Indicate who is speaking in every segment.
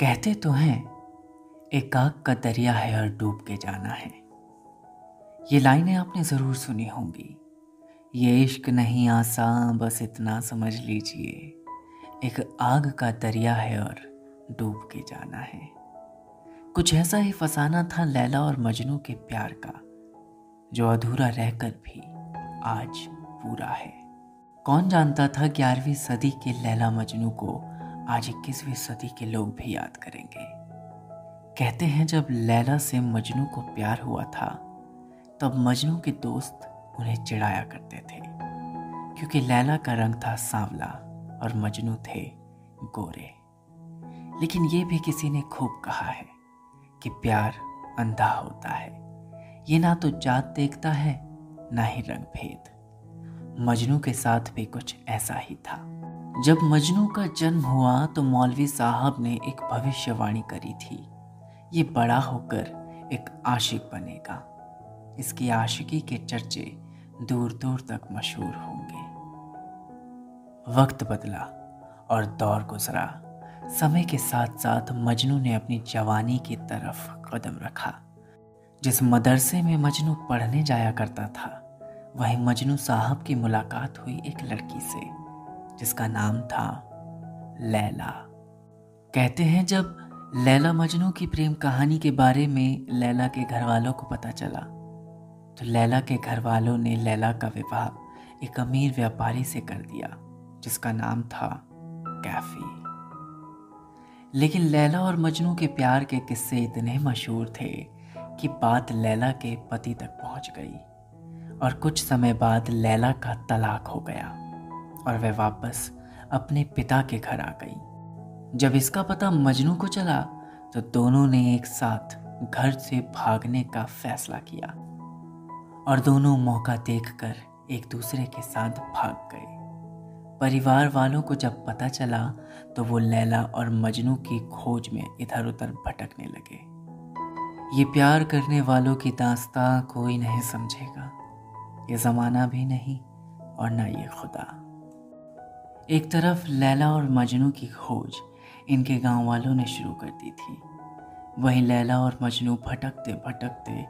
Speaker 1: कहते तो हैं एक आग का दरिया है और डूब के जाना है। ये लाइनें आपने ज़रूर सुनी होंगी। ये इश्क नहीं, आसान, बस इतना समझ लीजिए। एक आग का दरिया है और डूब के जाना है। कुछ ऐसा ही फसाना था लैला और मजनू के प्यार का, जो अधूरा रहकर भी आज पूरा है। कौन जानता था ग्यारहवीं सदी के लैला मजनू को आज इक्कीसवीं सदी के लोग भी याद करेंगे। कहते हैं जब लैला से मजनू को प्यार हुआ था, तब मजनू के दोस्त उन्हें चिढ़ाया करते थे, क्योंकि लैला का रंग था सांवला और मजनू थे गोरे। लेकिन ये भी किसी ने खूब कहा है कि प्यार अंधा होता है। ये ना तो जात देखता है, ना ही रंग भेद मजनू के साथ भी कुछ ऐसा ही था। जब मजनू का जन्म हुआ तो मौलवी साहब ने एक भविष्यवाणी करी थी। ये बड़ा होकर एक आशिक बनेगा। इसकी आशिकी के चर्चे दूर दूर तक मशहूर होंगे। वक्त बदला और दौर गुजरा। समय के साथ साथ मजनू ने अपनी जवानी की तरफ़ कदम रखा। जिस मदरसे में मजनू पढ़ने जाया करता था, वहीं मजनू साहब की मुलाकात हुई एक लड़की से। जिसका नाम था लैला। कहते हैं जब लैला मजनू की प्रेम कहानी के बारे में लैला के घर वालों को पता चला तो लैला के घर वालों ने लैला का विवाह एक अमीर व्यापारी से कर दिया, जिसका नाम था कैफी। लेकिन लैला और मजनू के प्यार के किस्से इतने मशहूर थे कि बात लैला के पति तक पहुँच गई और कुछ समय बाद लैला का तलाक हो गया। और वह वापस अपने पिता के घर आ गई। जब इसका पता मजनू को चला तो दोनों ने एक साथ घर से भागने का फैसला किया और दोनों मौका देखकर एक दूसरे के साथ भाग गए। परिवार वालों को जब पता चला तो वो लैला और मजनू की खोज में इधर उधर भटकने लगे। ये प्यार करने वालों की दास्ता कोई नहीं समझेगा। ये ज़माना भी नहीं और ना ये खुदा। एक तरफ़ लैला और मजनू की खोज इनके गाँव वालों ने शुरू कर दी थी। वहीं लैला और मजनू भटकते भटकते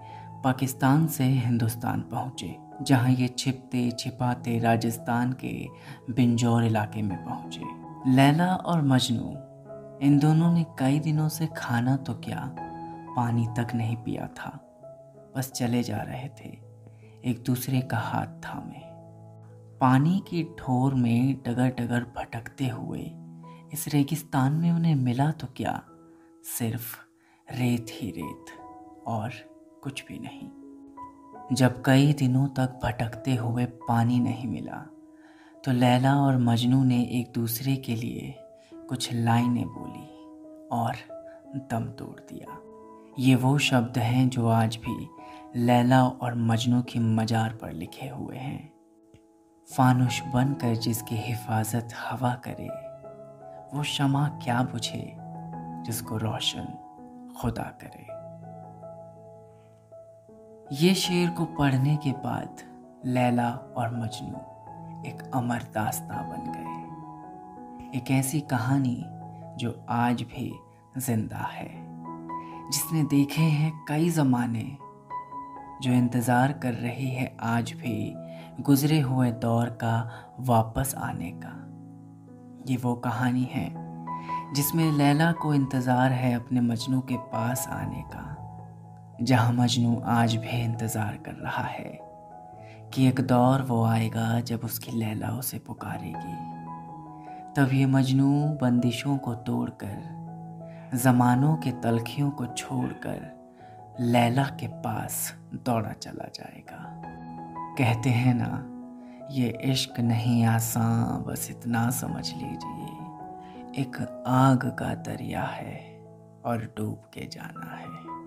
Speaker 1: पाकिस्तान से हिंदुस्तान पहुँचे, जहाँ ये छिपते छिपाते राजस्थान के बिंजौर इलाके में पहुँचे। लैला और मजनू, इन दोनों ने कई दिनों से खाना तो क्या, पानी तक नहीं पिया था, बस चले जा रहे थे। एक दूसरे का हाथ थामे। पानी की ठोर में डगर डगर भटकते हुए इस रेगिस्तान में उन्हें मिला तो क्या? सिर्फ़ रेत ही रेत और कुछ भी नहीं। जब कई दिनों तक भटकते हुए पानी नहीं मिला तो लैला और मजनू ने एक दूसरे के लिए कुछ लाइनें बोली और दम तोड़ दिया। ये वो शब्द हैं जो आज भी लैला और मजनू की मजार पर लिखे हुए हैं। फानुश बनकर जिसकी हिफाजत हवा करे, वो शमा क्या बुझे, जिसको रोशन खुदा करे। ये शेर को पढ़ने के बाद लैला और मजनू एक अमर दास्ता बन गए। एक ऐसी कहानी जो आज भी ज़िंदा है, जिसने देखे हैं कई ज़माने, जो इंतज़ार कर रही है आज भी गुजरे हुए दौर का वापस आने का। ये वो कहानी है, जिसमें लैला को इंतज़ार है अपने मजनू के पास आने का, जहाँ मजनू आज भी इंतज़ार कर रहा है कि एक दौर वो आएगा जब उसकी लैला उसे पुकारेगी। तब ये मजनू बंदिशों को तोड़कर, ज़मानों के तलखियों को छोड़कर लैला के पास दौड़ा चला जाएगा। कहते हैं ना, ये इश्क नहीं आसान, बस इतना समझ लीजिए। एक आग का दरिया है और डूब के जाना है।